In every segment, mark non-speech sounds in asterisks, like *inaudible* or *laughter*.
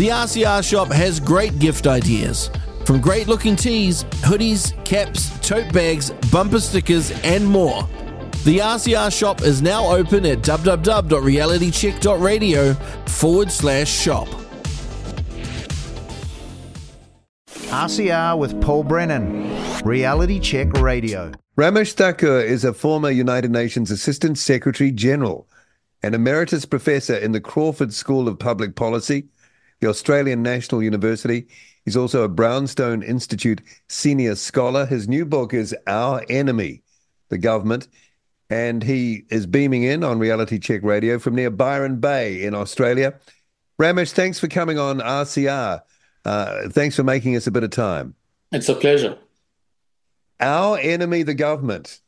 The RCR shop has great gift ideas. From great looking tees, hoodies, caps, tote bags, bumper stickers, and more. The RCR shop is now open at www.realitycheck.radio forward slash shop. RCR with Paul Brennan, Reality Check Radio. Ramesh Thakur is a former United Nations Assistant Secretary General and Emeritus Professor in the Crawford School of Public Policy, the Australian National University. He's also a Brownstone Institute Senior Scholar. His new book is Our Enemy, the Government, and he is beaming in on Reality Check Radio from near Byron Bay in Australia. Ramesh, thanks for coming on RCR. Uh, thanks for making us a bit of time. It's a pleasure. Our enemy, the government.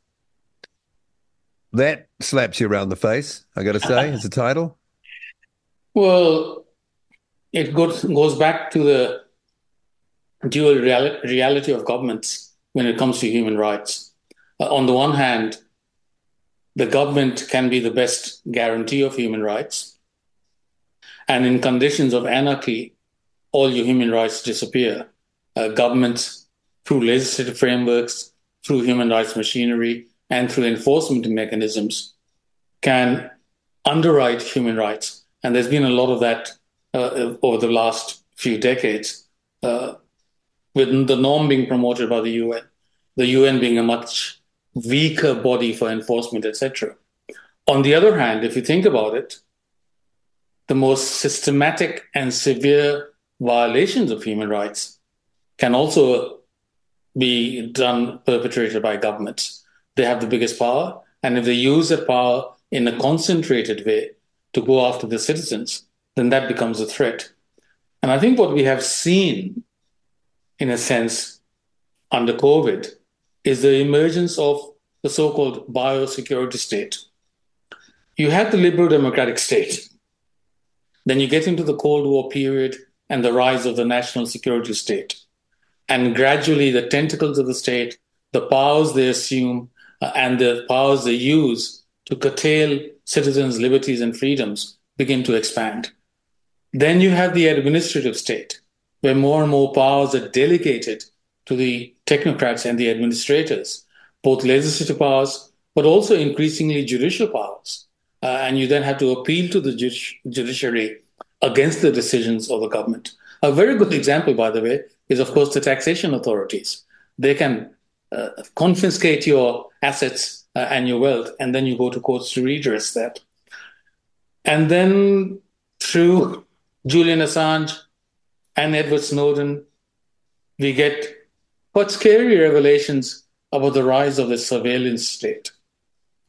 That slaps you around the face, I got to say, as a title. *laughs* Well, it goes, goes back to the dual reali- reality of governments when it comes to human rights. Uh, on the one hand, the government can be the best guarantee of human rights. And in conditions of anarchy, all your human rights disappear. Uh, governments, through legislative frameworks, through human rights machinery, and through enforcement mechanisms, can underwrite human rights. And there's been a lot of that uh, over the last few decades, uh, with the norm being promoted by the UN, the UN being a much weaker body for enforcement, etc. On the other hand, if you think about it, the most systematic and severe violations of human rights can also be done perpetrated by governments. They have the biggest power, and if they use that power in a concentrated way to go after the citizens, then that becomes a threat. And I think what we have seen, in a sense, under COVID is the emergence of the so called biosecurity state. You had the liberal democratic state. Then you get into the Cold War period and the rise of the national security state. And gradually, the tentacles of the state, the powers they assume, uh, and the powers they use to curtail citizens' liberties and freedoms begin to expand. Then you have the administrative state, where more and more powers are delegated to the technocrats and the administrators, both legislative powers, but also increasingly judicial powers. Uh, and you then have to appeal to the judici- judiciary against the decisions of the government. A very good example, by the way, is of course the taxation authorities. They can uh, confiscate your assets uh, and your wealth, and then you go to courts to redress that. And then through Julian Assange and Edward Snowden, we get quite scary revelations about the rise of the surveillance state.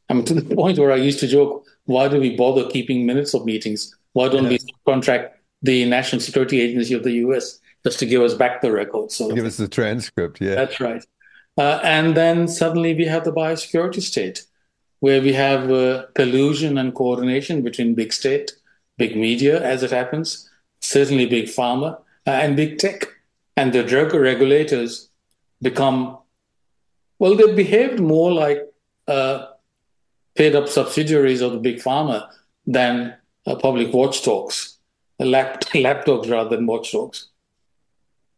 I mean, to the *laughs* point where I used to joke, why do we bother keeping minutes of meetings why don't yeah. we contract the National Security Agency of the US just to give us back the records? So give us the transcript, yeah. That's right. Uh, and then suddenly we have the biosecurity state, where we have uh, collusion and coordination between big state, big media, as it happens, certainly big pharma, uh, and big tech. And the drug regulators become, well, they behaved more like uh, paid up subsidiaries of the big pharma than uh, public watchdogs, lap, *laughs* lapdogs rather than watchdogs.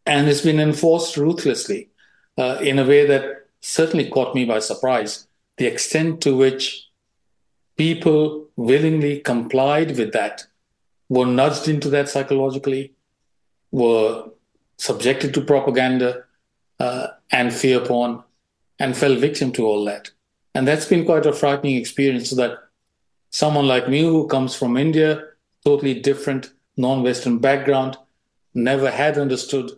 And it's been enforced ruthlessly uh, in a way that certainly caught me by surprise. The extent to which people willingly complied with that, were nudged into that psychologically, were subjected to propaganda uh, and fear porn, and fell victim to all that. And that's been quite a frightening experience that someone like me who comes from India, totally different non-Western background, never had understood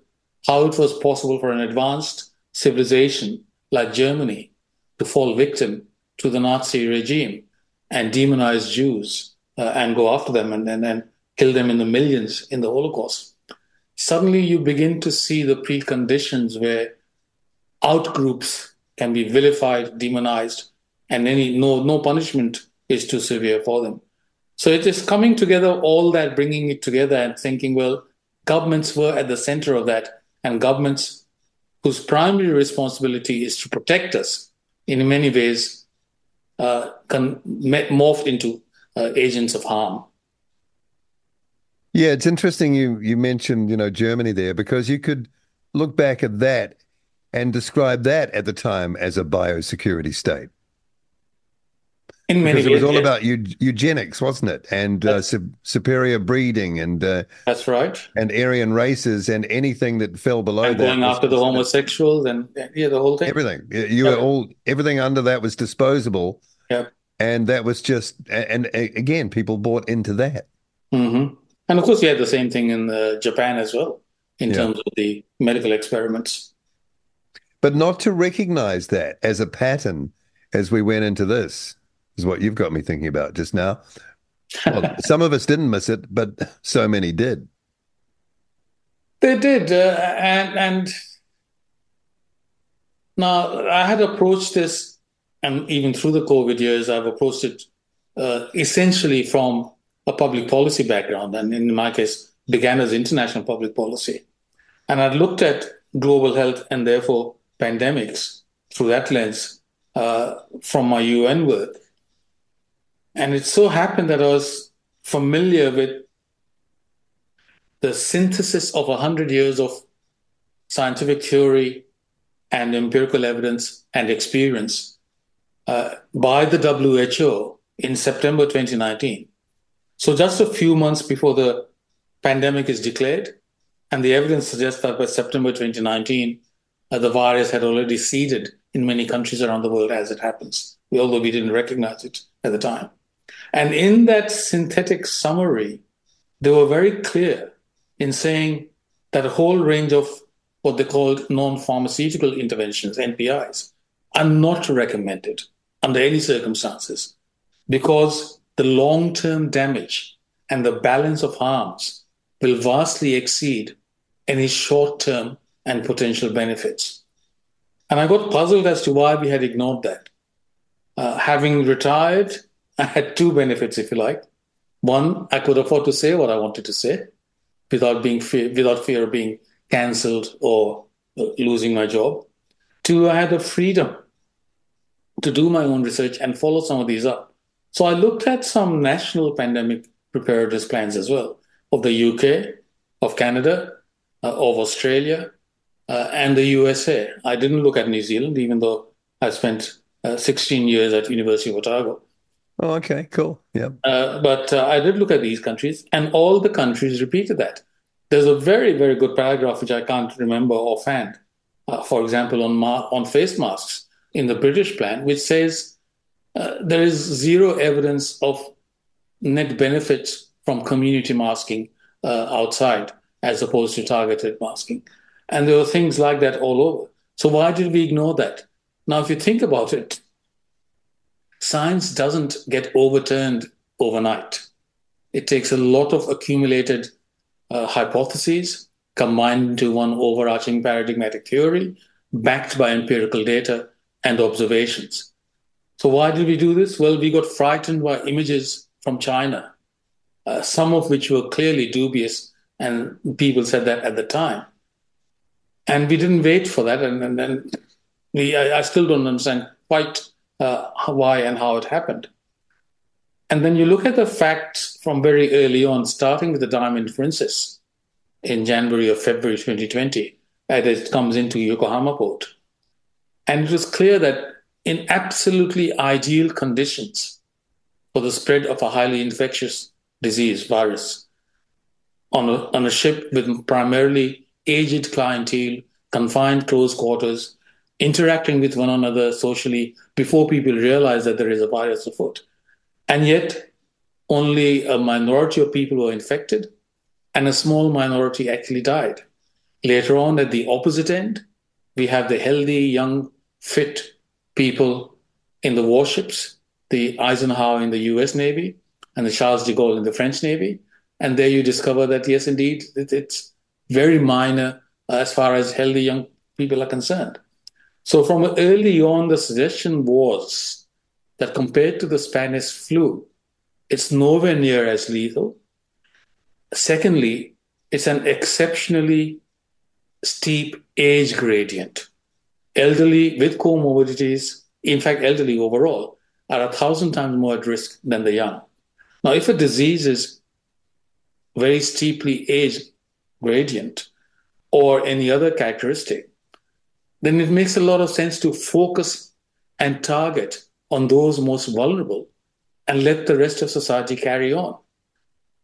how it was possible for an advanced civilization like Germany to fall victim to the Nazi regime and demonize Jews uh, and go after them and, and, and kill them in the millions in the Holocaust. Suddenly you begin to see the preconditions where outgroups can be vilified, demonized, and any no no punishment is too severe for them. So it is coming together, all that, bringing it together and thinking, well, governments were at the center of that, and governments whose primary responsibility is to protect us in many ways uh, can morph into uh, agents of harm. Yeah, it's interesting you you mentioned, you know, Germany there because you could look back at that and describe that at the time as a biosecurity state. In many Because it was all about eugenics, wasn't it? And uh, su- superior breeding and uh, That's right. and Aryan races and anything that fell below And that. going after the homosexuals and yeah, the whole thing. Everything. You were all everything under that was disposable, Yeah. and that was just and, and again, people bought into that. hmm And of course, we had the same thing in uh, Japan as well, in Yeah. terms of the medical experiments. But not to recognize that as a pattern as we went into this is what you've got me thinking about just now. Well, *laughs* some of us didn't miss it, but so many did. They did, uh, and and now I had approached this, and even through the COVID years, I've approached it uh, essentially from a public policy background, and in my case, began as international public policy, and I looked at global health and therefore pandemics through that lens uh, from my UN work, and it so happened that I was familiar with the synthesis of 100 years of scientific theory and empirical evidence and experience uh, by the WHO in September 2019. So, just a few months before the pandemic is declared, and the evidence suggests that by September 2019, uh, the virus had already seeded in many countries around the world as it happens, although we didn't recognize it at the time. And in that synthetic summary, they were very clear in saying that a whole range of what they called non-pharmaceutical interventions, NPIs, are not recommended under any circumstances because the long-term damage and the balance of harms will vastly exceed any short-term and potential benefits. And I got puzzled as to why we had ignored that. Uh, having retired, I had two benefits, if you like. One, I could afford to say what I wanted to say without being fear, without fear of being cancelled or uh, losing my job. Two, I had the freedom to do my own research and follow some of these up. So I looked at some national pandemic preparedness plans as well of the UK, of Canada, uh, of Australia, uh, and the USA. I didn't look at New Zealand, even though I spent uh, 16 years at University of Otago. Oh, okay, cool. Yeah. Uh, but uh, I did look at these countries, and all the countries repeated that. There's a very, very good paragraph which I can't remember offhand. Uh, for example, on ma- on face masks in the British plan, which says uh, there is zero evidence of net benefits from community masking uh, outside as opposed to targeted masking, and there were things like that all over. So why did we ignore that? Now, if you think about it, science doesn't get overturned overnight. It takes a lot of accumulated uh, hypotheses combined into one overarching paradigmatic theory, backed by empirical data and observations. So, why did we do this? Well, we got frightened by images from China, uh, some of which were clearly dubious, and people said that at the time. And we didn't wait for that, and, and then we, I, I still don't understand quite uh, why and how it happened. And then you look at the facts from very early on, starting with the Diamond Princess in January or February 2020, as it comes into Yokohama port. And it was clear that in absolutely ideal conditions for the spread of a highly infectious disease virus on a, on a ship with primarily aged clientele, confined close quarters, interacting with one another socially before people realize that there is a virus afoot. And yet, only a minority of people were infected, and a small minority actually died. Later on, at the opposite end, we have the healthy, young, fit people in the warships, the Eisenhower in the US Navy, and the Charles de Gaulle in the French Navy. And there you discover that, yes, indeed, it's very minor uh, as far as healthy young people are concerned. So from early on, the suggestion was that compared to the Spanish flu, it's nowhere near as lethal. Secondly, it's an exceptionally steep age gradient. Elderly with comorbidities, in fact, elderly overall, are a thousand times more at risk than the young. Now, if a disease is very steeply age gradient or any other characteristic, then it makes a lot of sense to focus and target on those most vulnerable and let the rest of society carry on.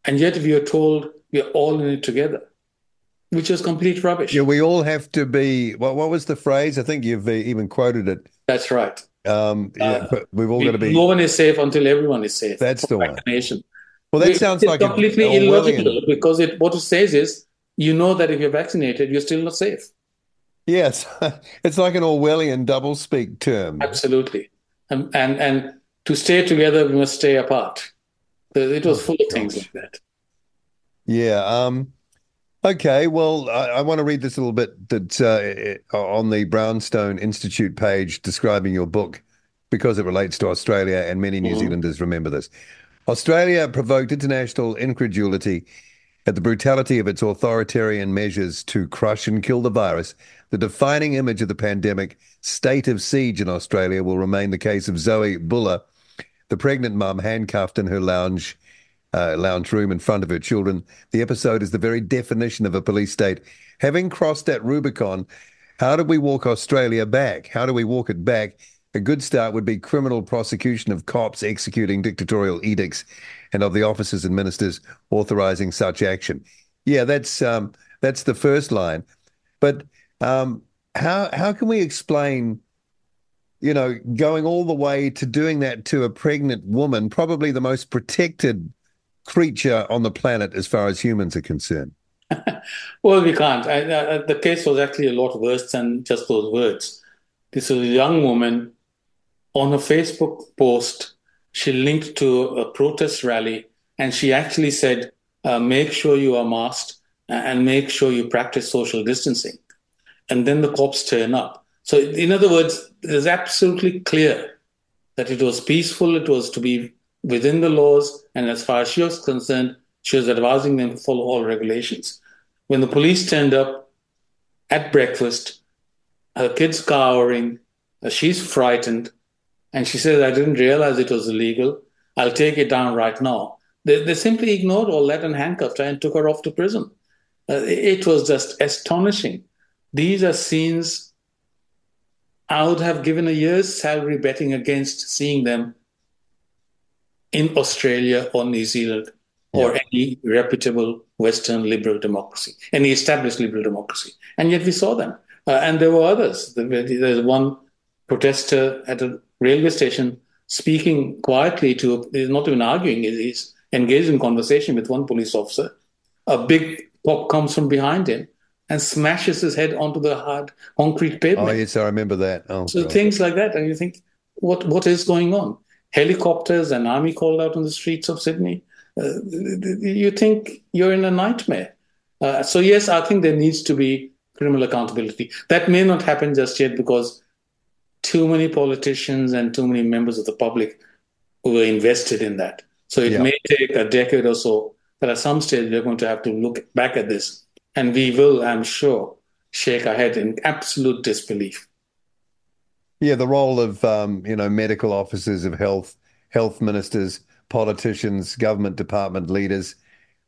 And yet we are told we are all in it together, which is complete rubbish. Yeah, we all have to be. What, what was the phrase? I think you've uh, even quoted it. That's right. Um, yeah, Uh, we've all got to be. No one is safe until everyone is safe. That's the one. Vaccination. Well, that It- sounds like completely a Orwellian- illogical because it what it says is you know that if you're vaccinated, you're still not safe. Yes, *laughs* it's like an Orwellian doublespeak term. Absolutely. And, and and to stay together, we must stay apart. It was full of things like that. Yeah. Um, okay. Well, I, I want to read this a little bit that uh, on the Brownstone Institute page describing your book because it relates to Australia and many New Mhm. Zealanders remember this. Australia provoked international incredulity at the brutality of its authoritarian measures to crush and kill the virus. The defining image of the pandemic state of siege in Australia will remain the case of Zoe Buhler, the pregnant mum handcuffed in her lounge uh, lounge room in front of her children. The episode is the very definition of a police state. Having crossed that Rubicon, how do we walk Australia back? How do we walk it back? A good start would be criminal prosecution of cops executing dictatorial edicts and of the officers and ministers authorizing such action. Yeah, that's um, that's the first line. But um, how how can we explain you know, going all the way to doing that to a pregnant woman, probably the most protected creature on the planet as far as humans are concerned. *laughs* Well, we can't. I, I, the case was actually a lot worse than just those words. This was a young woman on a Facebook post. She linked to a protest rally and she actually said, uh, make sure you are masked and make sure you practice social distancing. And then the cops turn up. So, in other words, it is absolutely clear that it was peaceful, it was to be within the laws, and as far as she was concerned, she was advising them to follow all regulations. When the police turned up at breakfast, her kid's cowering, uh, she's frightened, and she says, I didn't realize it was illegal. I'll take it down right now. They, they simply ignored all that and handcuffed her and took her off to prison. Uh, it was just astonishing. These are scenes I would have given a year's salary betting against seeing them in Australia or New Zealand or any reputable Western liberal democracy, any established liberal democracy. And yet we saw them. Uh, and there were others. There's one protester at a railway station speaking quietly to, he's not even arguing, he's engaged in conversation with one police officer. A big cop comes from behind him and smashes his head onto the hard concrete pavement. Oh, yes, I remember that. Oh, So God. things like that, and you think, what what is going on? Helicopters and army called out on the streets of Sydney. Uh, you think you're in a nightmare. Uh, so yes, I think there needs to be criminal accountability. That may not happen just yet because too many politicians and too many members of the public who were invested in that. So it Yeah. may take a decade or so. But at some stage, we're going to have to look back at this, and we will, I'm sure, shake our head in absolute disbelief. Yeah, the role of um, you know medical officers of health, health ministers, politicians, government department leaders,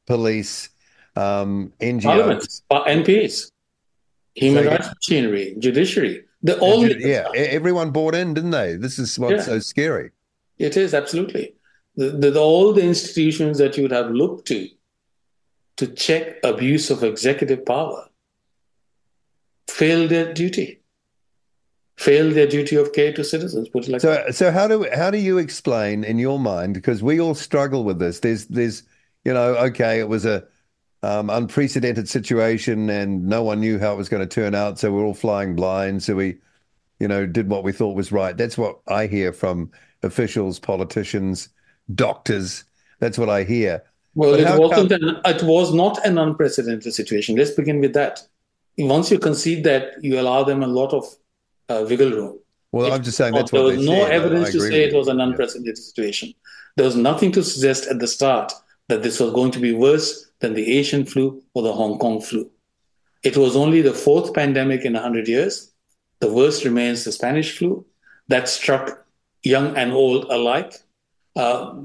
police, um, NGOs. Parliament, uh, MPs, human So, rights machinery, judiciary. They're all yeah, everyone bought in, didn't they? This is what's Yeah. so scary. It is absolutely the, the, all the institutions that you would have looked to to check abuse of executive power failed their duty, failed their duty of care to citizens. Put it like that. So, so how do how do you explain in your mind? Because we all struggle with this. There's there's you know, okay, it was a um, unprecedented situation, and no one knew how it was going to turn out. So we're all flying blind. So we, you know, did what we thought was right. That's what I hear from officials, politicians, doctors. That's what I hear. Well, But it wasn't. An, it was not an unprecedented situation. Let's begin with that. Once you concede that, you allow them a lot of uh, wiggle room. Well, It- I'm just saying that's there what was no said. Evidence to say it was an Yeah. unprecedented situation. There was nothing to suggest at the start that this was going to be worse than the Asian flu or the Hong Kong flu. It was only the fourth pandemic in 100 years. The worst remains the Spanish flu that struck young and old alike. Uh,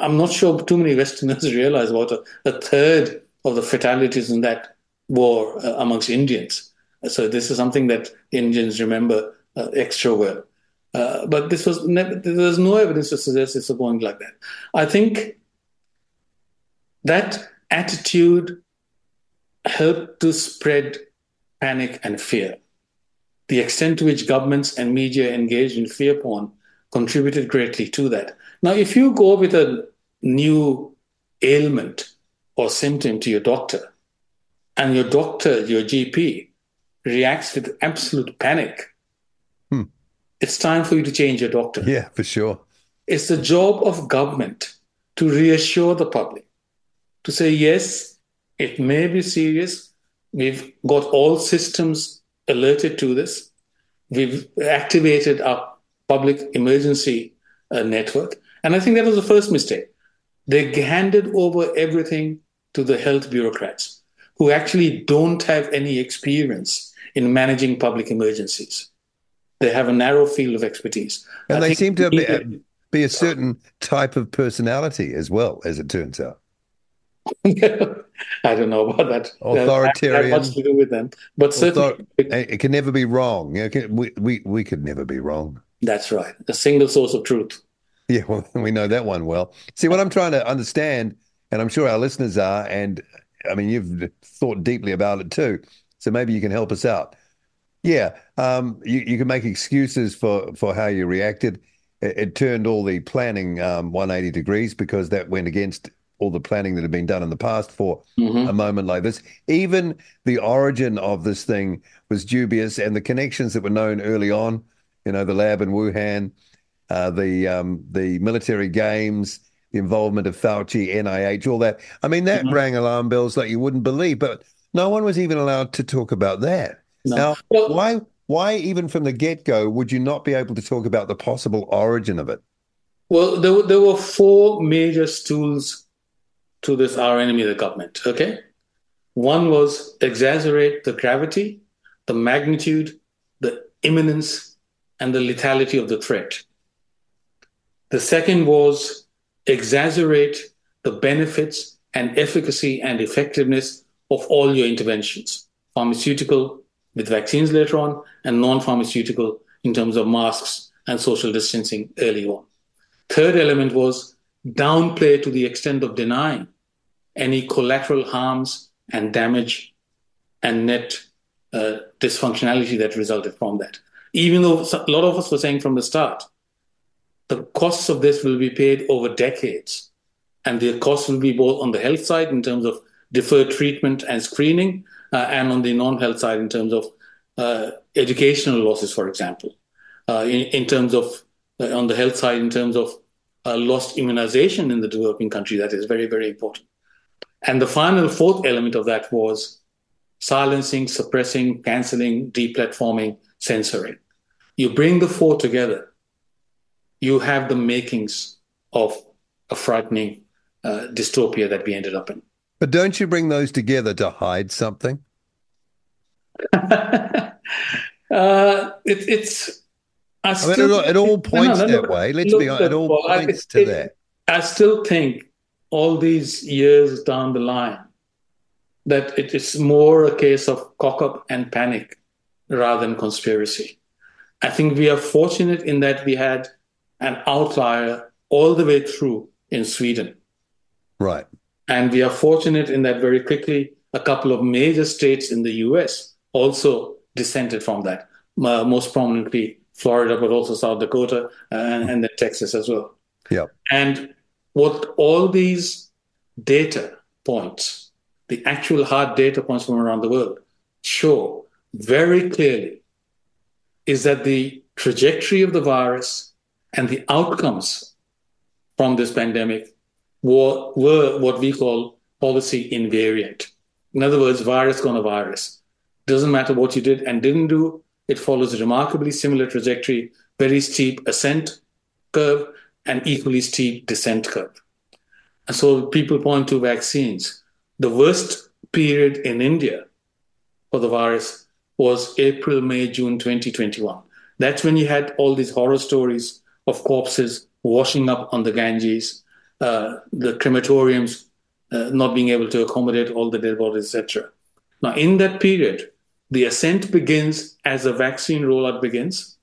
I'm not sure too many Westerners *laughs* realize about a, a third of the fatalities in that war uh, amongst Indians. So this is something that Indians remember uh, extra well. Uh, but this was never, there was no evidence to suggest it's going like that. I think that attitude helped to spread panic and fear. The extent to which governments and media engaged in fear porn contributed greatly to that. Now, if you go with a new ailment or symptom to your doctor, and your doctor, your GP, reacts with absolute panic, hmm. it's time for you to change your doctor. Yeah, for sure. It's the job of government to reassure the public, to say, yes, it may be serious. We've got all systems alerted to this. We've activated our public emergency uh, network. And I think that was the first mistake. They handed over everything to the health bureaucrats who actually don't have any experience in managing public emergencies. They have a narrow field of expertise. And I they seem to be, be a certain type of personality as well, as it turns out. *laughs* I don't know about that. Authoritarian. That, much to do with them, but certainly it can never be wrong. We, we we could never be wrong. That's right. A single source of truth. Yeah, *laughs* well, we know that one well. See, what I'm trying to understand, and I'm sure our listeners are, and I mean, you've thought deeply about it too. So maybe you can help us out. Yeah, um, you, you can make excuses for, for how you reacted. It, it turned all the planning um, 180 degrees because that went against all the planning that had been done in the past for mm-hmm. a moment like this. Even the origin of this thing was dubious, and the connections that were known early on, you know, the lab in Wuhan, uh, the um, the military games, the involvement of Fauci, NIH, all that. I mean, that mm-hmm. rang alarm bells like you wouldn't believe. But no one was even allowed to talk about that. No. Now, well, why? Why, even from the get go, would you not be able to talk about the possible origin of it? Well, there, there were four major stools to this our enemy, the government. Okay. One was exaggerate the gravity, the magnitude, the imminence, and the lethality of the threat. The second was exaggerate the benefits and efficacy and effectiveness of all your interventions, pharmaceutical with vaccines later on, and non pharmaceutical in terms of masks and social distancing early on. Third element was downplay to the extent of denying any collateral harms and damage and net uh, dysfunctionality that resulted from that. Even though a lot of us were saying from the start the costs of this will be paid over decades. And the costs will be both on the health side in terms of deferred treatment and screening, uh, and on the non health side in terms of uh, educational losses, for example. Uh, in, in, terms of, uh, on the health side, in terms of uh, lost immunization in the developing country, that is very, very important. And the final fourth element of that was silencing, suppressing, canceling, deplatforming, censoring. You bring the four together, you have the makings of a frightening uh, dystopia that we ended up in. But don't you bring those together to hide something? *laughs* uh, it, it's. I, I mean, it, all, it all points no, no, that way. Let's be honest. It all well, points I, to it, that. I still think all these years down the line that it is more a case of cock up and panic rather than conspiracy. I think we are fortunate in that we had an outlier all the way through in Sweden. Right. And we are fortunate in that very quickly a couple of major states in the US also dissented from that, uh, most prominently Florida, but also South Dakota and, and then Texas as well. Yeah. And what all these data points, the actual hard data points from around the world, show very clearly is that the trajectory of the virus and the outcomes from this pandemic were, were what we call policy invariant. In other words, virus gonna virus. Doesn't matter what you did and didn't do, it follows a remarkably similar trajectory, very steep ascent curve and equally steep descent curve. And so people point to vaccines. The worst period in India for the virus was April, May, June 2021. That's when you had all these horror stories of corpses washing up on the Ganges, uh, the crematoriums uh, not being able to accommodate all the dead bodies, etc. Now, in that period, the ascent begins as the vaccine rollout begins.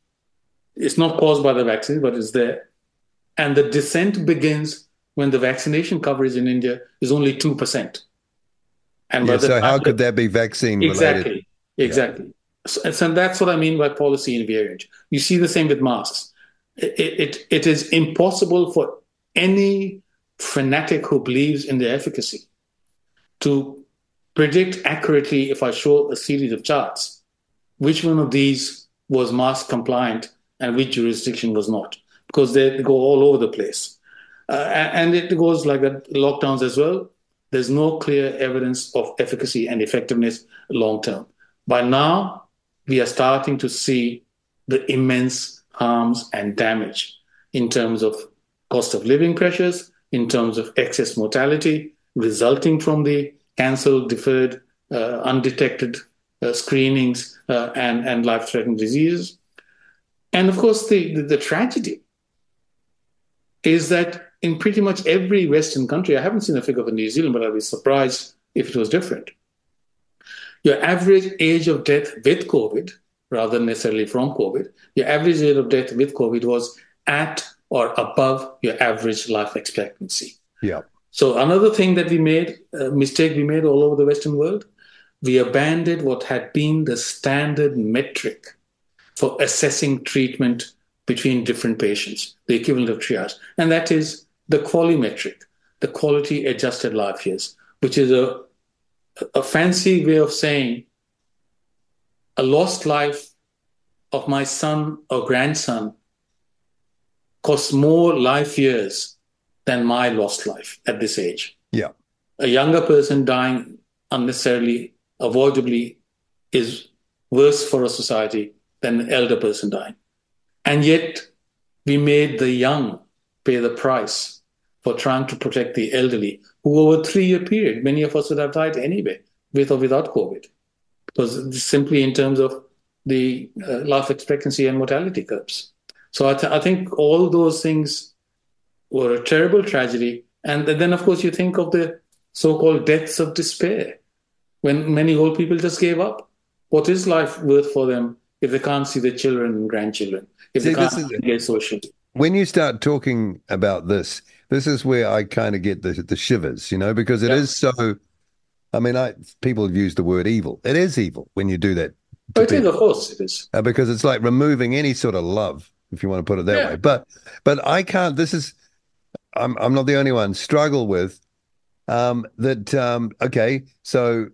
It's not caused by the vaccine, but it's there. And the descent begins when the vaccination coverage in India is only 2%. And yeah, so how could that be vaccine related? Exactly. Exactly. Yeah. So, so, that's what I mean by policy invariant. You see the same with masks. It, it, it is impossible for any fanatic who believes in their efficacy to predict accurately if I show a series of charts which one of these was mask compliant and which jurisdiction was not, because they go all over the place. Uh, and it goes like that lockdowns as well. There's no clear evidence of efficacy and effectiveness long term. By now, we are starting to see the immense harms and damage in terms of cost of living pressures, in terms of excess mortality resulting from the cancelled, deferred, uh, undetected uh, screenings uh, and, and life threatening diseases. And of course, the, the, the, tragedy is that in pretty much every Western country, I haven't seen a figure for New Zealand, but I'd be surprised if it was different. Your average age of death with COVID, rather than necessarily from COVID, your average age of death with COVID was at or above your average life expectancy. Yeah. So another thing that we made, a mistake we made all over the Western world, we abandoned what had been the standard metric for assessing treatment between different patients, the equivalent of triage, and that is the quality metric, the quality adjusted life years, which is a, a fancy way of saying a lost life of my son or grandson costs more life years than my lost life at this age. Yeah. A younger person dying unnecessarily, avoidably, is worse for a society than an elder person dying. And yet, we made the young pay the price for trying to protect the elderly, who over a three year period, many of us would have died anyway, with or without COVID. Because simply in terms of the uh, life expectancy and mortality curves. So I, th- I think all those things were a terrible tragedy. And then, of course, you think of the so called deaths of despair when many old people just gave up. What is life worth for them if they can't see their children and grandchildren, if see, can't is, engage socially? When you start talking about this, this is where I kind of get the, the shivers, you know, because it yeah. is so. I mean, I people have used the word evil. It is evil when you do that. Oh, it is, of course, it is. Uh, because it's like removing any sort of love if you want to put it that yeah. way. But but I can't. This is I'm I'm not the only one struggle with um, that. Um, okay, so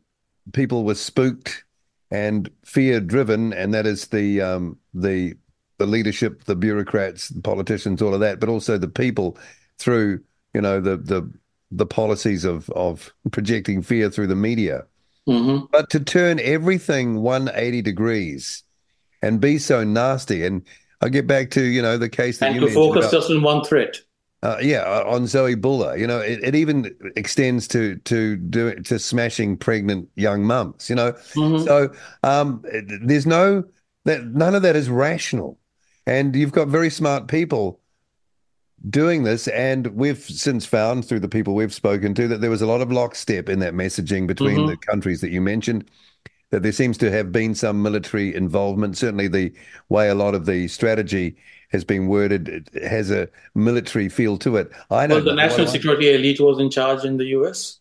people were spooked and fear driven, and that is the um, the the leadership, the bureaucrats, the politicians, all of that, but also the people through you know the the the policies of of projecting fear through the media. Mm-hmm. But to turn everything 180 degrees and be so nasty and I get back to you know the case that and you to focus just on one threat. Uh, yeah, uh, on Zoe Buhler. You know, it, it, even extends to to do to smashing pregnant young mums. You know, mm-hmm. so um, there's no that none of that is rational, and you've got very smart people doing this, and we've since found through the people we've spoken to that there was a lot of lockstep in that messaging between mm-hmm. the countries that you mentioned that there seems to have been some military involvement. Certainly, the way a lot of the strategy has been worded has a military feel to it. I know well, the national security elite was in charge in the U.S.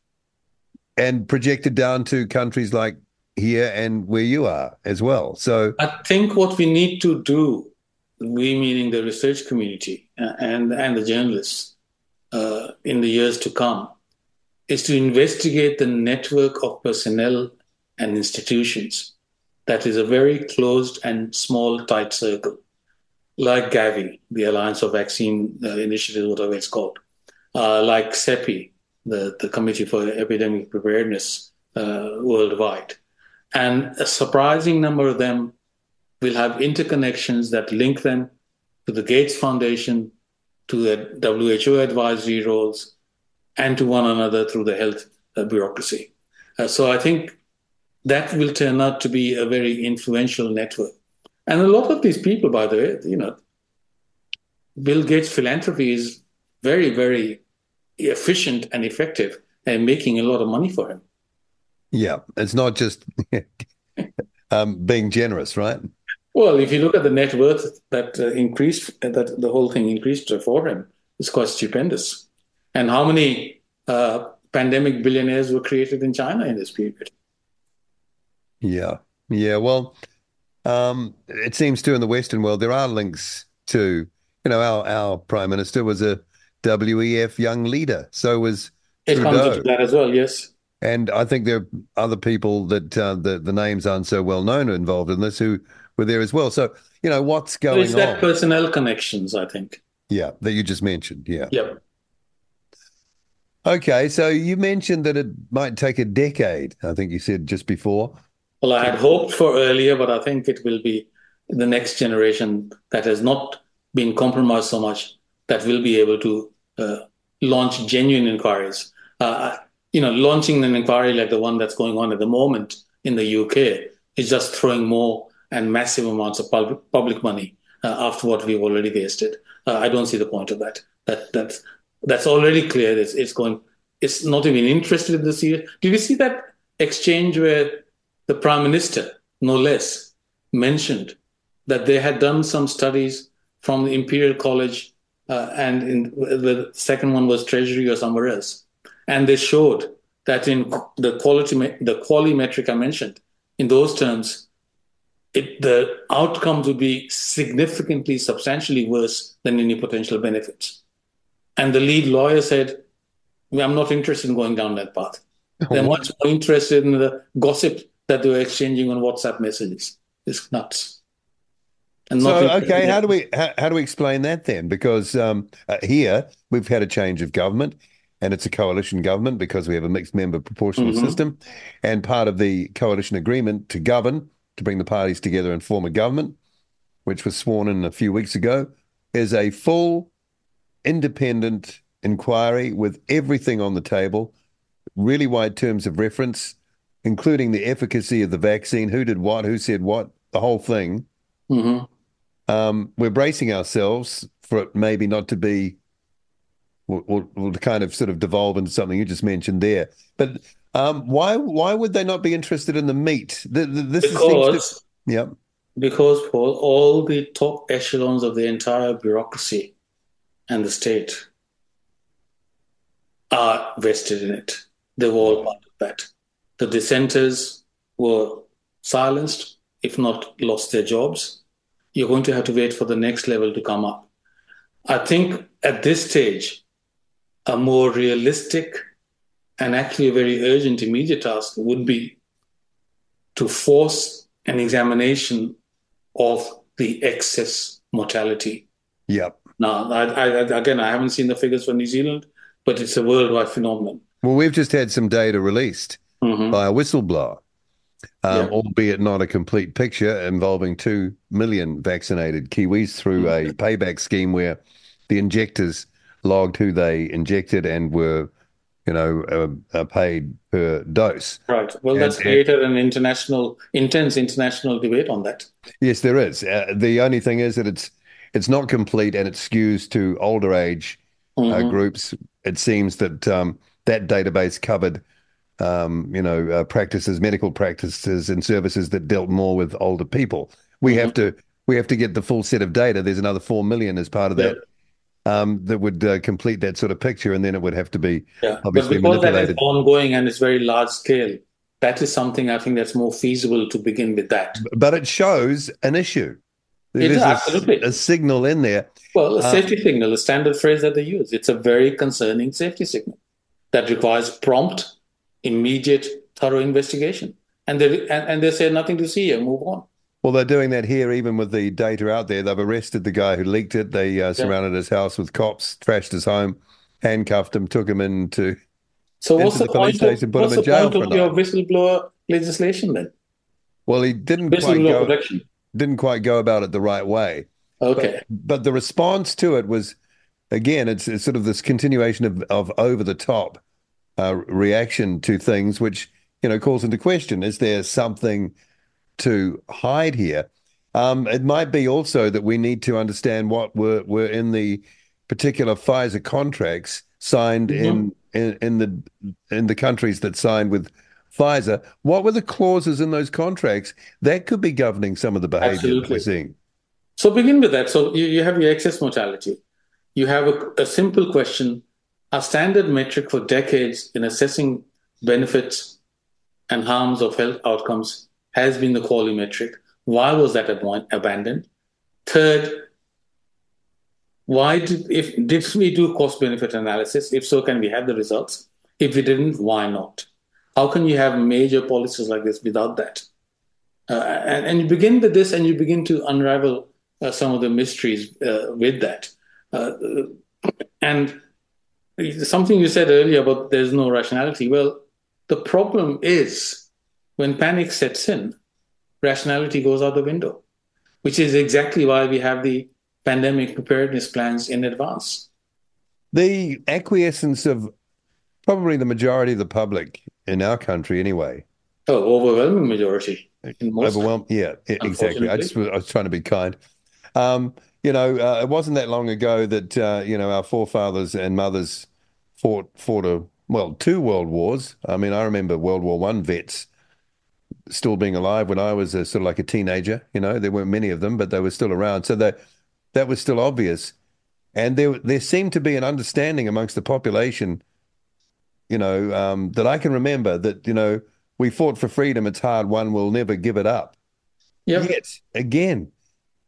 and projected down to countries like here and where you are as well. So I think what we need to do, we meaning the research community and and the journalists, uh, in the years to come, is to investigate the network of personnel and institutions. That is a very closed and small, tight circle, like Gavi, the Alliance of Vaccine uh, Initiatives, whatever it's called, uh, like CEPI, the, the Committee for Epidemic Preparedness uh, worldwide. And a surprising number of them will have interconnections that link them to the Gates Foundation, to the WHO advisory roles, and to one another through the health uh, bureaucracy. Uh, so I think that will turn out to be a very influential network. And a lot of these people, by the way, you know, Bill Gates' philanthropy is very, very efficient and effective and making a lot of money for him. Yeah, it's not just *laughs* um, being generous, right? Well, if you look at the net worth that uh, increased, that the whole thing increased for him, it's quite stupendous. And how many uh, pandemic billionaires were created in China in this period? Yeah, yeah. Well, um, it seems too in the Western world there are links to, you know, our our prime minister was a WEF young leader, so was it Trudeau. comes into that as well. Yes. And I think there are other people that uh, the the names aren't so well known involved in this who were there as well. So you know what's going It's that on? personnel connections, I think. Yeah, that you just mentioned. Yeah. Yep. Okay, so you mentioned that it might take a decade. I think you said just before. Well, I had hoped for earlier, but I think it will be the next generation that has not been compromised so much that will be able to uh, launch genuine inquiries. Uh, you know, launching an inquiry like the one that's going on at the moment in the UK is just throwing more and massive amounts of public, public money uh, after what we've already wasted. Uh, I don't see the point of that. That that's that's already clear. It's, it's going. It's not even interested in this year. Did you see that exchange where the prime minister, no less, mentioned that they had done some studies from the Imperial College, uh, and in, the second one was Treasury or somewhere else, and they showed that in the quality the quality metric I mentioned, in those terms, it, the outcomes would be significantly, substantially worse than any potential benefits. And the lead lawyer said, I'm not interested in going down that path. They're much more interested in the gossip that they were exchanging on WhatsApp messages. It's nuts. And So okay, how do we how, how do we explain that then? Because um, uh, here we've had a change of government, and it's a coalition government because we have a mixed member proportional Mhm. system, and part of the coalition agreement to govern to bring the parties together and form a government, which was sworn in a few weeks ago, is a full independent inquiry with everything on the table, really wide terms of reference, including the efficacy of the vaccine, who did what, who said what, the whole thing. Mhm. Um, we're bracing ourselves for it maybe not to be, will, will, will kind of sort of devolve into something you just mentioned there. But um, why why would they not be interested in the meat? The, the, this seems to, Because, yeah, because Paul, all the top echelons of the entire bureaucracy and the state are vested in it. They were all part of that. The dissenters were silenced, if not lost their jobs. You're going to have to wait for the next level to come up. I think at this stage, a more realistic and actually a very urgent immediate task would be to force an examination of the excess mortality. yeah. Now, I, I, again, I haven't seen the figures for New Zealand, but it's a worldwide phenomenon. Well, we've just had some data released Mhm. by a whistleblower, um, Yeah. albeit not a complete picture, involving two million vaccinated Kiwis through a payback scheme where the injectors logged who they injected and were, you know, uh, uh, paid per dose. Right. Well, And- that's created an international, intense international debate on that. Yes, there is. Uh, the only thing is that it's it's not complete and it skews to older age uh, Mhm. groups. It seems that um, that database covered, um, you know, uh, practices, medical practices, and services that dealt more with older people. We have to we have to get the full set of data. There's another four million as part of that. Um, that would uh, complete that sort of picture, and then it would have to be Yeah. obviously but because that is ongoing and it's very large scale, that is something I think that's more feasible to begin with that. But it shows an issue. It does, a- absolutely. a signal in there. Well, a Uh, safety signal, a standard phrase that they use. It's a very concerning safety signal that requires prompt, immediate, thorough investigation. And they and, and they say nothing to see here, move on. Well, they're doing that here, even with the data out there. They've arrested the guy who leaked it. They uh, surrounded his house with cops, trashed his home, handcuffed him, took him into. So what's the, the police point of, station, put what's them in the jail point of your whistleblower legislation then? Well, he didn't quite go. protection. Didn't quite go about it the right way. Okay. But the response to it was, again, it's, it's sort of this continuation of, of over the top uh, reaction to things, which you know calls into question: Is there something to hide here? Um, it might be also that we need to understand what were were in the particular Pfizer contracts signed in, in in the in the countries that signed with Pfizer. What were the clauses in those contracts that could be governing some of the behavior that we're seeing? So begin with that. So you, you have your excess mortality. You have a, a simple question. Our standard metric for decades in assessing benefits and harms of health outcomes has been the quality metric. Why was that abo- abandoned? Third, why did if did we do cost benefit analysis? If so, can we have the results? If we didn't, why not? How can you have major policies like this without that? Uh, and, and you begin with this, and you begin to unravel uh, some of the mysteries uh, with that. Uh, and something you said earlier about there's no rationality. Well, the problem is when panic sets in, rationality goes out the window, which is exactly why we have the pandemic preparedness plans in advance. The acquiescence of probably the majority of the public in our country, anyway. Oh, overwhelming majority. Overwhelmed. Yeah, exactly. I just was, I was trying to be kind. Um, you know, uh, it wasn't that long ago that uh, you know our forefathers and mothers fought fought a well two world wars. I mean, I remember World War One vets still being alive when I was a, sort of like a teenager. You know, there weren't many of them, but they were still around. So that that was still obvious, and there there seemed to be an understanding amongst the population. You know, um, that I can remember that you know we fought for freedom. It's hard. One will never give it up. Yep. Yet again,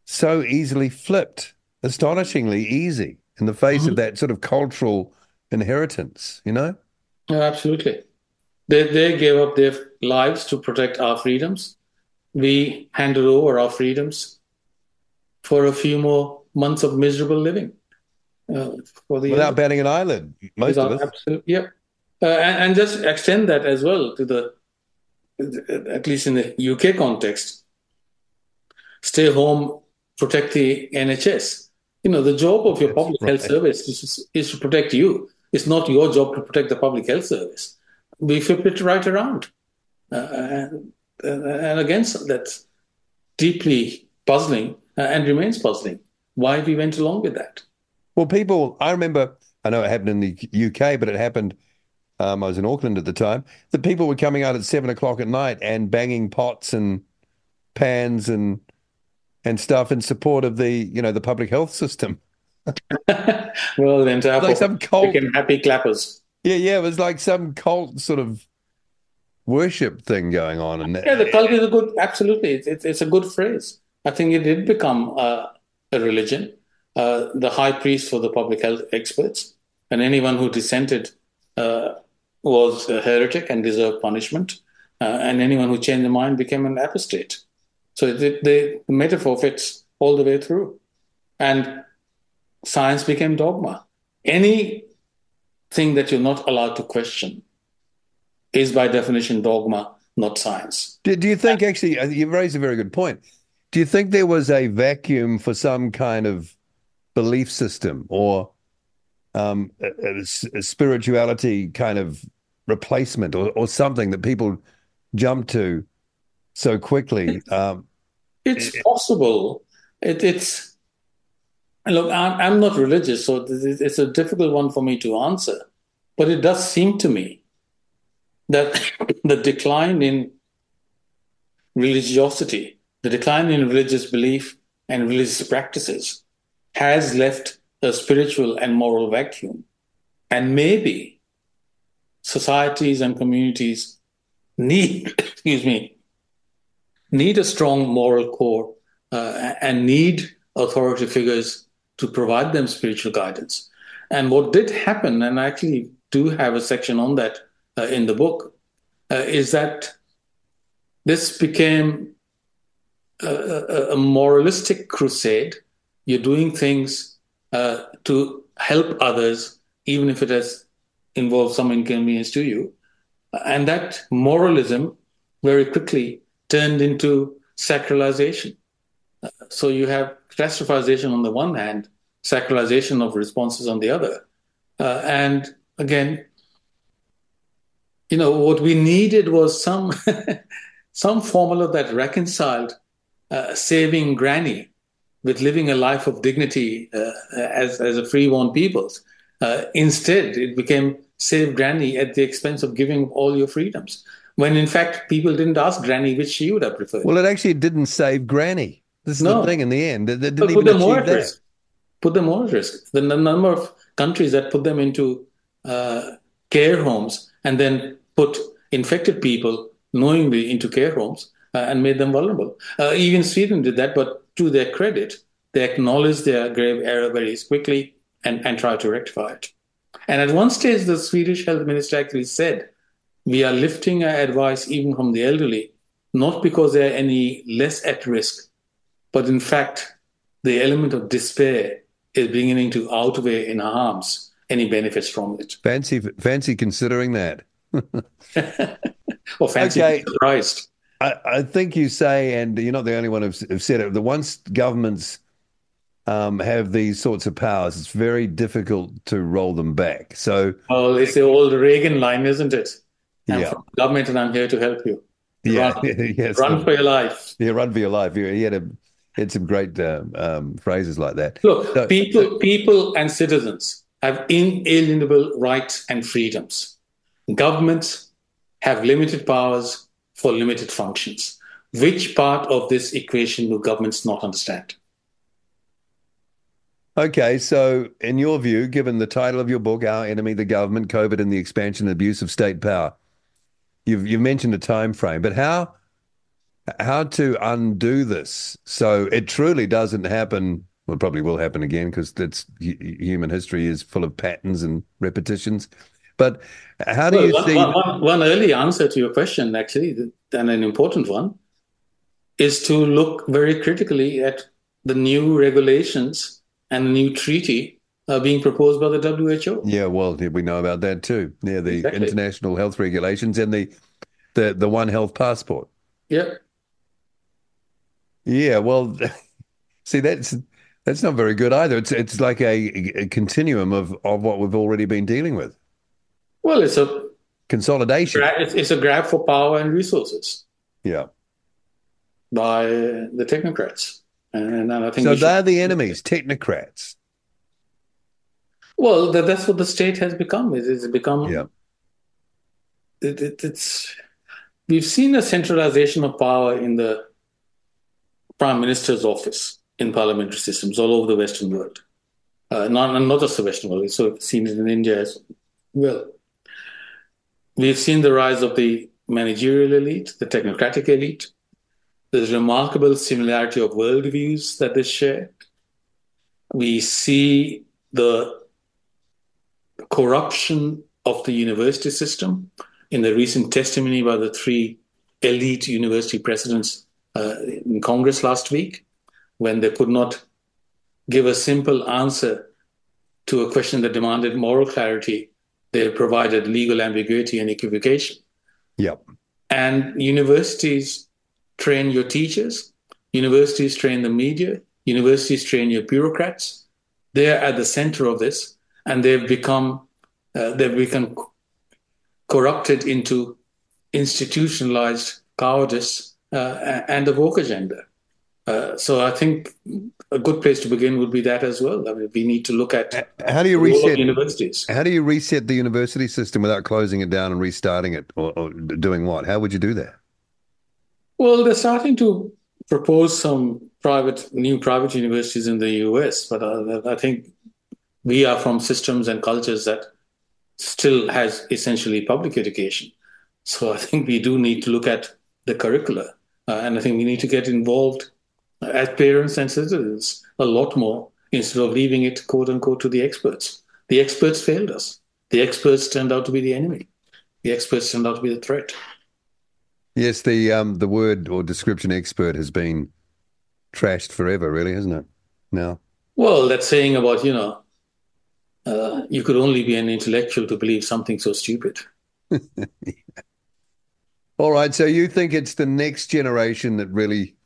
so easily flipped, astonishingly easy in the face of that sort of cultural inheritance, you know? Oh, absolutely. They, they gave up their lives to protect our freedoms. We handed over our freedoms for a few more months of miserable living. Uh, for the Without batting an eyelid, most of us. absolute- yep. Uh, and, and just extend that as well to the, at least in the UK context, stay home, protect the NHS. You know, the job of your public health service is, is to protect you. It's not your job to protect the public health service. We flip it right around. Uh, and, and again, so that's deeply puzzling uh, and remains puzzling why we went along with that. Well, people, I remember, I know it happened in the UK, but it happened, um, I was in Auckland at the time, that people were coming out at seven o'clock at night and banging pots and pans and and stuff in support of the, you know, the public health system. *laughs* well, the entire Like some became happy clappers. Yeah, yeah, it was like some cult sort of worship thing going on. And Yeah, the cult is a good, absolutely. It's, it's, it's a good phrase. I think it did become uh, a religion. Uh, the high priest for the public health experts, and anyone who dissented uh, was a heretic and deserved punishment. Uh, and anyone who changed their mind became an apostate. So the, metaphor fits all the way through. And science became dogma. Anything that you're not allowed to question is by definition dogma, not science. Do, do you think actually uh, you raised a very good point? Do you think there was a vacuum for some kind of belief system or um, a, a spirituality kind of replacement or, or something that people jump to so quickly? Um, It's possible. It, it's look. I'm, not religious, so it's a difficult one for me to answer. But it does seem to me that *coughs* the decline in religiosity, the decline in religious belief and religious practices, has left a spiritual and moral vacuum, and maybe societies and communities need, *coughs* excuse me, need a strong moral core uh, and need authority figures to provide them spiritual guidance. And what did happen, and I actually do have a section on that uh, in the book, uh, is that this became a, a, a moralistic crusade. You're doing things uh, to help others, even if it has involved some inconvenience to you. And that moralism very quickly turned into sacralization. So you have catastrophization on the one hand, sacralization of responses on the other. Uh, and again, you know, what we needed was some *laughs* some formula that reconciled uh, saving granny with living a life of dignity uh, as as a free-born peoples. Uh, instead, it became save granny at the expense of giving all your freedoms. When in fact, people didn't ask granny which she would have preferred. Well, it actually didn't save granny. This is No. the thing in the end. They they didn't put them more at that. risk. Put them more at risk. The number of countries that put them into uh, care homes and then put infected people knowingly into care homes uh, and made them vulnerable. Uh, even Sweden did that, but to their credit, they acknowledged their grave error very quickly and, and tried to rectify it. And at one stage, the Swedish health minister actually said, We are lifting our advice even from the elderly, not because they are any less at risk, but in fact, the element of despair is beginning to outweigh in harms any benefits from it. Fancy, fancy considering that. *laughs* Or fancy Okay. surprised. I, I think you say, and you're not the only one who've, who've said it. The once governments um, have these sorts of powers, it's very difficult to roll them back. So, Well, it's the old Reagan line, isn't it? I'm Yeah. from government and I'm here to help you. yeah, Run, *laughs* yes, run for your life. yeah, run for your life. He had a, had some great um, um, phrases like that. Look, So- people, people and citizens have inalienable rights and freedoms. Governments have limited powers for limited functions. Which part of this equation do governments not understand? Okay, so in your view, given the title of your book, Our Enemy, the Government, COVID and the Expansion and Abuse of State Power, you've you've mentioned a time frame, but how how to undo this so it truly doesn't happen? Well, it probably will happen again because that's human history is full of patterns and repetitions. But how do Well, you one, see? one- one- one early answer to your question, actually, and an important one, is to look very critically at the new regulations and the new treaty uh, being proposed by the WHO. Yeah, well, we know about that too. Yeah, the Exactly. international health regulations and the the the One Health passport. Yeah. Yeah, well, *laughs* see, that's that's not very good either. It's it's like a, a continuum of of what we've already been dealing with. Well, it's a Consolidation. it's, a grab for power and resources Yeah. by the technocrats, and, and I think So should- they're the enemies, technocrats. Well, that's what the state has become. It, it's become. Yeah. It, it, it's. We've seen a centralization of power in the prime minister's office in parliamentary systems all over the Western world. Uh, not not just the Western world. So we've seen it in India as well. We've seen the rise of the managerial elite, the technocratic elite. There's remarkable similarity of worldviews that they share. We see the corruption of the university system in the recent testimony by the three elite university presidents uh, in Congress last week, when they could not give a simple answer to a question that demanded moral clarity, they provided legal ambiguity and equivocation. Yep. And universities train your teachers, universities train the media, universities train your bureaucrats. They're at the center of this, and they've become uh, they've become corrupted into institutionalized cowardice uh, and the woke agenda. Uh, so I think a good place to begin would be that as well. I mean, we need to look at How do you the role of reset? universities. How do you reset the university system without closing it down and restarting it, or, or doing what? How would you do that? Well, they're starting to propose some private, new private universities in the US, but uh, I think we are from systems and cultures that still has essentially public education. So I think we do need to look at the curricula, uh, and I think we need to get involved as parents and citizens a lot more instead of leaving it, quote unquote, to the experts. The experts failed us. The experts turned out to be the enemy. The experts turned out to be the threat. Yes, the um the word or description expert has been trashed forever, really, hasn't it? Now, Well, that saying about, you know, uh, you could only be an intellectual to believe something so stupid. *laughs* all right. So you think it's the next generation that really,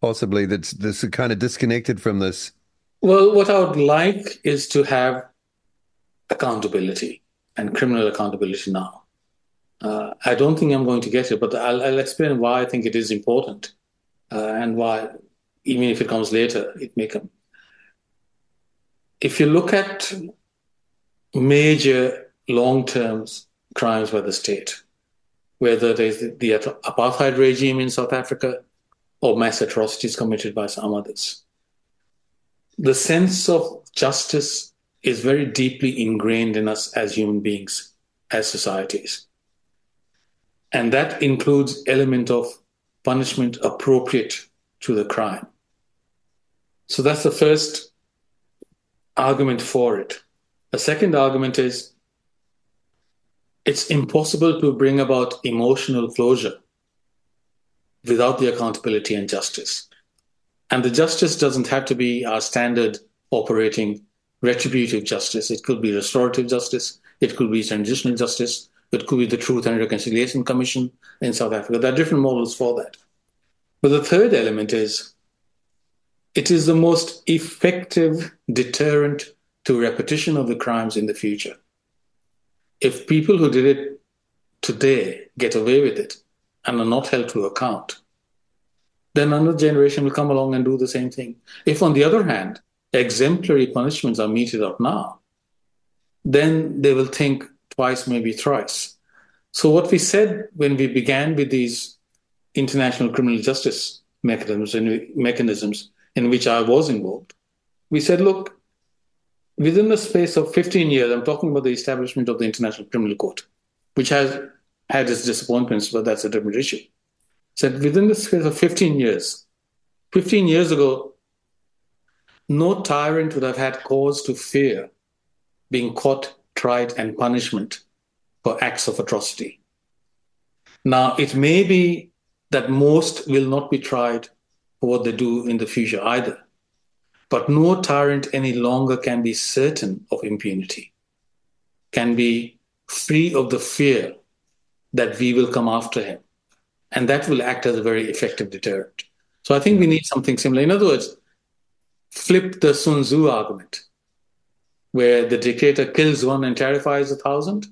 possibly, that's this kind of disconnected from this? Well, what I would like is to have accountability and criminal accountability now. Uh, I don't think I'm going to get it, but I'll, I'll explain why I think it is important uh, and why, even if it comes later, it may come. If you look at major long term crimes by the state, whether is the apartheid regime in South Africa or mass atrocities committed by some others. The sense of justice is very deeply ingrained in us as human beings, as societies. And that includes element of punishment appropriate to the crime. So that's the first argument for it. The second argument is it's impossible to bring about emotional closure without the accountability and justice. And the justice doesn't have to be our standard operating retributive justice. It could be restorative justice. It could be transitional justice. It could be the Truth and Reconciliation Commission in South Africa. There are different models for that. But the third element is it is the most effective deterrent to repetition of the crimes in the future. If people who did it today get away with it and are not held to account, then another generation will come along and do the same thing. If, on the other hand, exemplary punishments are meted out now, then they will think twice, maybe thrice. So, what we said when we began with these international criminal justice mechanisms, mechanisms in which I was involved, we said, look, within the space of 15 years, I'm talking about the establishment of the International Criminal Court, which has had its disappointments, but that's a different issue. Said within the space of 15 years, 15 years ago, no tyrant would have had cause to fear being caught, tried, and punishment for acts of atrocity. Now, it may be that most will not be tried for what they do in the future either. But no tyrant any longer can be certain of impunity, can be free of the fear that we will come after him. And that will act as a very effective deterrent. So I think we need something similar. In other words, flip the Sun Tzu argument, where the dictator kills one and terrifies a thousand.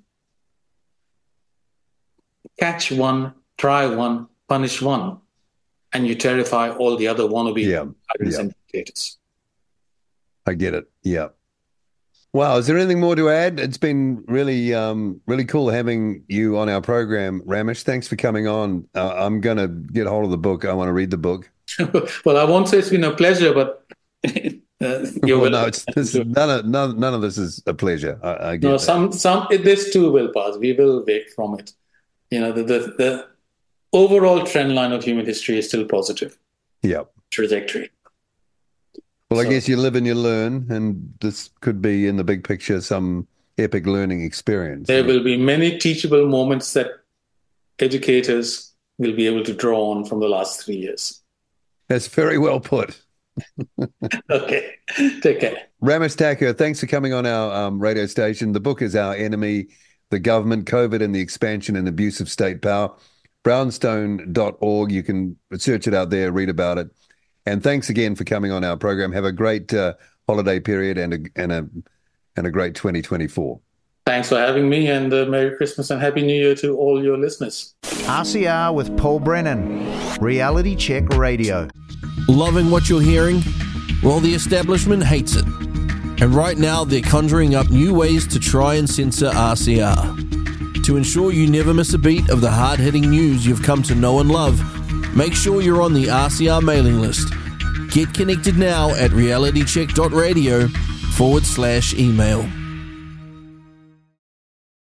Catch one, try one, punish one, and you terrify all the other wannabe yeah. yeah. dictators. I get it. Yeah. Wow. Is there anything more to add? It's been really, um, really cool having you on our program, Ramesh. Thanks for coming on. Uh, I'm going to get hold of the book. I want to read the book. *laughs* well, I won't say it's been a pleasure, but *laughs* uh, *laughs* well, no, none of none, none of this is a pleasure. I, I no, that. some some this too will pass. We will wake from it. You know, the, the the overall trend line of human history is still positive. Yeah, trajectory. Well, so, I guess you live and you learn, and this could be in the big picture some epic learning experience. There will be many teachable moments that educators will be able to draw on from the last three years. That's very well put. *laughs* okay, take care. Ramesh Thakur, thanks for coming on our um, radio station. The book is Our Enemy, The Government, COVID and the Expansion and Abuse of State Power. Brownstone.org. You can search it out there, read about it. And thanks again for coming on our program. Have a great uh, holiday period and a, and a and a great 2024. Thanks for having me, and uh, Merry Christmas and Happy New Year to all your listeners. RCR with Paul Brennan, Reality Check Radio. Loving what you're hearing? Well, the establishment hates it. And right now, they're conjuring up new ways to try and censor RCR. To ensure you never miss a beat of the hard hitting news you've come to know and love, Make sure you're on the RCR mailing list. Get connected now at realitycheck.radio forward slash email.